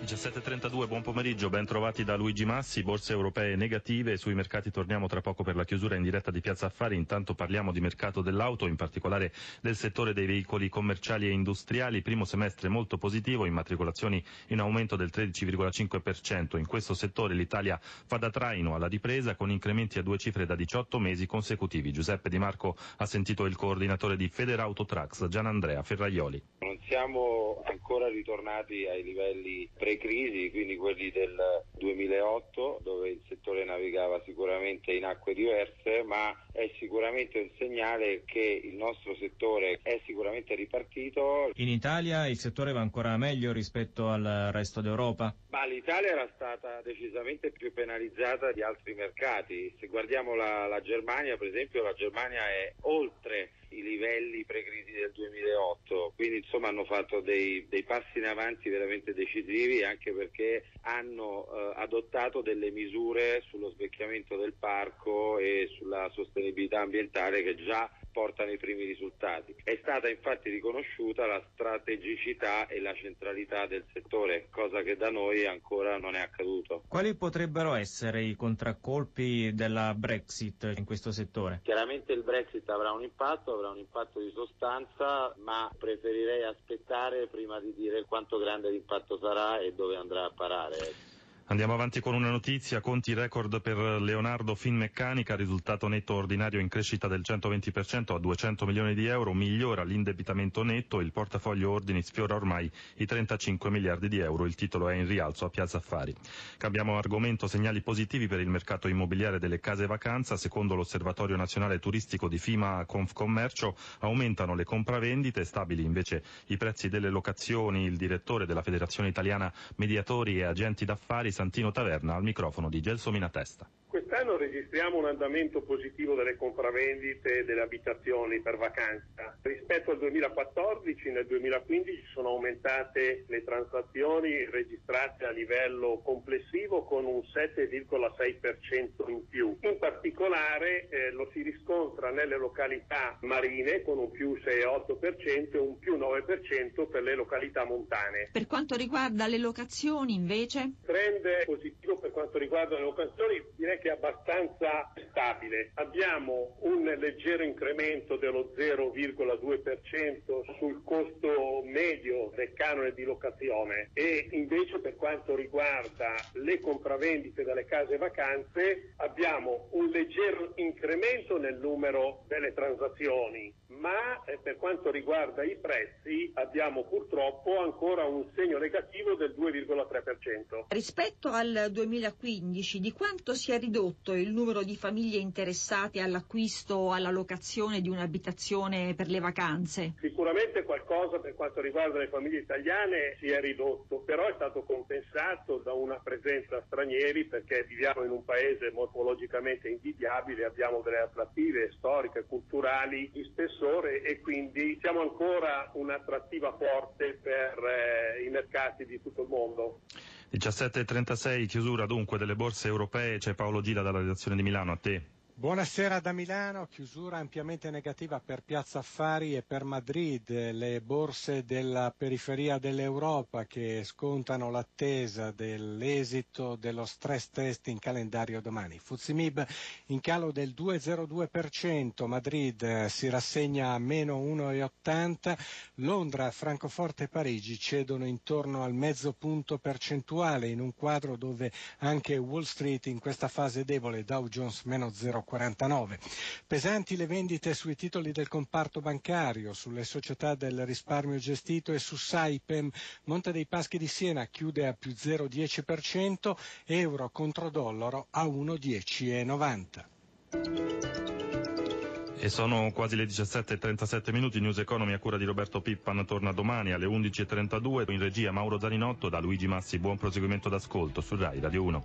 17.32, buon pomeriggio, ben trovati da Luigi Massi, borse europee negative, sui mercati torniamo tra poco per la chiusura in diretta di Piazza Affari, intanto parliamo di mercato dell'auto, in particolare del settore dei veicoli commerciali e industriali, primo semestre molto positivo, immatricolazioni in aumento del 13,5%, in questo settore l'Italia fa da traino alla ripresa con incrementi a due cifre da 18 mesi consecutivi. Giuseppe Di Marco ha sentito il coordinatore di Federauto Trucks, Gian Andrea Ferraioli. Non siamo ancora ritornati ai livelli pre-crisi, quindi quelli del 2008, dove il settore navigava sicuramente in acque diverse, ma è sicuramente un segnale che il nostro settore è sicuramente ripartito. In Italia il settore va ancora meglio rispetto al resto d'Europa? Ma l'Italia era stata decisamente più penalizzata di altri mercati. Se guardiamo la, la Germania, per esempio, la Germania è oltre i livelli pre-crisi del 2008, quindi insomma hanno fatto dei, dei passi in avanti veramente decisivi anche perché hanno eh, adottato delle misure sullo svecchiamento del parco e sulla sostenibilità ambientale che già portano i primi risultati. È stata infatti riconosciuta la strategicità e la centralità del settore, cosa che da noi ancora non è accaduto. Quali potrebbero essere i contraccolpi della Brexit in questo settore? Chiaramente il Brexit avrà un impatto, avrà un impatto di sostanza, ma preferirei aspettare prima di dire quanto grande l'impatto sarà e dove andrà a parare. Andiamo avanti con una notizia, conti record per Leonardo Finmeccanica, risultato netto ordinario in crescita del 120% a 200 milioni di euro, migliora l'indebitamento netto, il portafoglio ordini sfiora ormai i 35 miliardi di euro, il titolo è in rialzo a Piazza Affari. Cambiamo argomento, segnali positivi per il mercato immobiliare delle case vacanza, secondo l'Osservatorio Nazionale Turistico di FIMA Confcommercio aumentano le compravendite, stabili invece i prezzi delle locazioni, il direttore della Federazione Italiana Mediatori e Agenti d'Affari Santino Taverna al microfono di Gelsomina Testa. Quest'anno registriamo un andamento positivo delle compravendite delle abitazioni per vacanza. Rispetto al 2014, nel 2015 sono aumentate le transazioni registrate a livello complessivo con un 7,6% in più. In particolare eh, lo si riscontra nelle località marine con un più 6,8% e un più 9% per le località montane. Per quanto riguarda le locazioni invece? Trend positivo per quanto riguarda le locazioni direi che è abbastanza stabile. Abbiamo un leggero incremento dello 0,2% sul costo medio del canone di locazione e invece per quanto riguarda le compravendite dalle case vacanze abbiamo un leggero incremento nel numero delle transazioni, ma per quanto riguarda i prezzi abbiamo purtroppo ancora un segno negativo del 2,3%. Rispetto al 2015 di quanto si è ridotto il numero di famiglie interessate all'acquisto o alla locazione di un'abitazione per le vacanze? Sicuramente qualcosa per quanto riguarda le famiglie italiane si è ridotto, però è stato compensato da una presenza stranieri perché viviamo in un paese morfologicamente invidiabile, abbiamo delle attrattive storiche, culturali di spessore e quindi siamo ancora un'attrattiva forte per eh, i mercati di tutto il mondo. 17.36, chiusura dunque delle borse europee, c'è Paolo Gila dalla redazione di Milano, a te. Buonasera da Milano, chiusura ampiamente negativa per Piazza Affari e per Madrid, le borse della periferia dell'Europa che scontano l'attesa dell'esito dello stress test in calendario domani. Fuzimib in calo del 2,02%, Madrid eh, si rassegna a meno 1,80%, Londra, Francoforte e Parigi cedono intorno al mezzo punto percentuale in un quadro dove anche Wall Street in questa fase debole, Dow Jones meno 0,40%. 49. Pesanti le vendite sui titoli del comparto bancario, sulle società del risparmio gestito e su Saipem. Monte dei Paschi di Siena chiude a più 0,10%, euro contro dollaro a 1,10,90. E sono quasi le 17.37 minuti, News Economy a cura di Roberto Pippan torna domani alle 11.32 in regia Mauro Zaninotto da Luigi Massi, buon proseguimento d'ascolto su RAI Radio 1.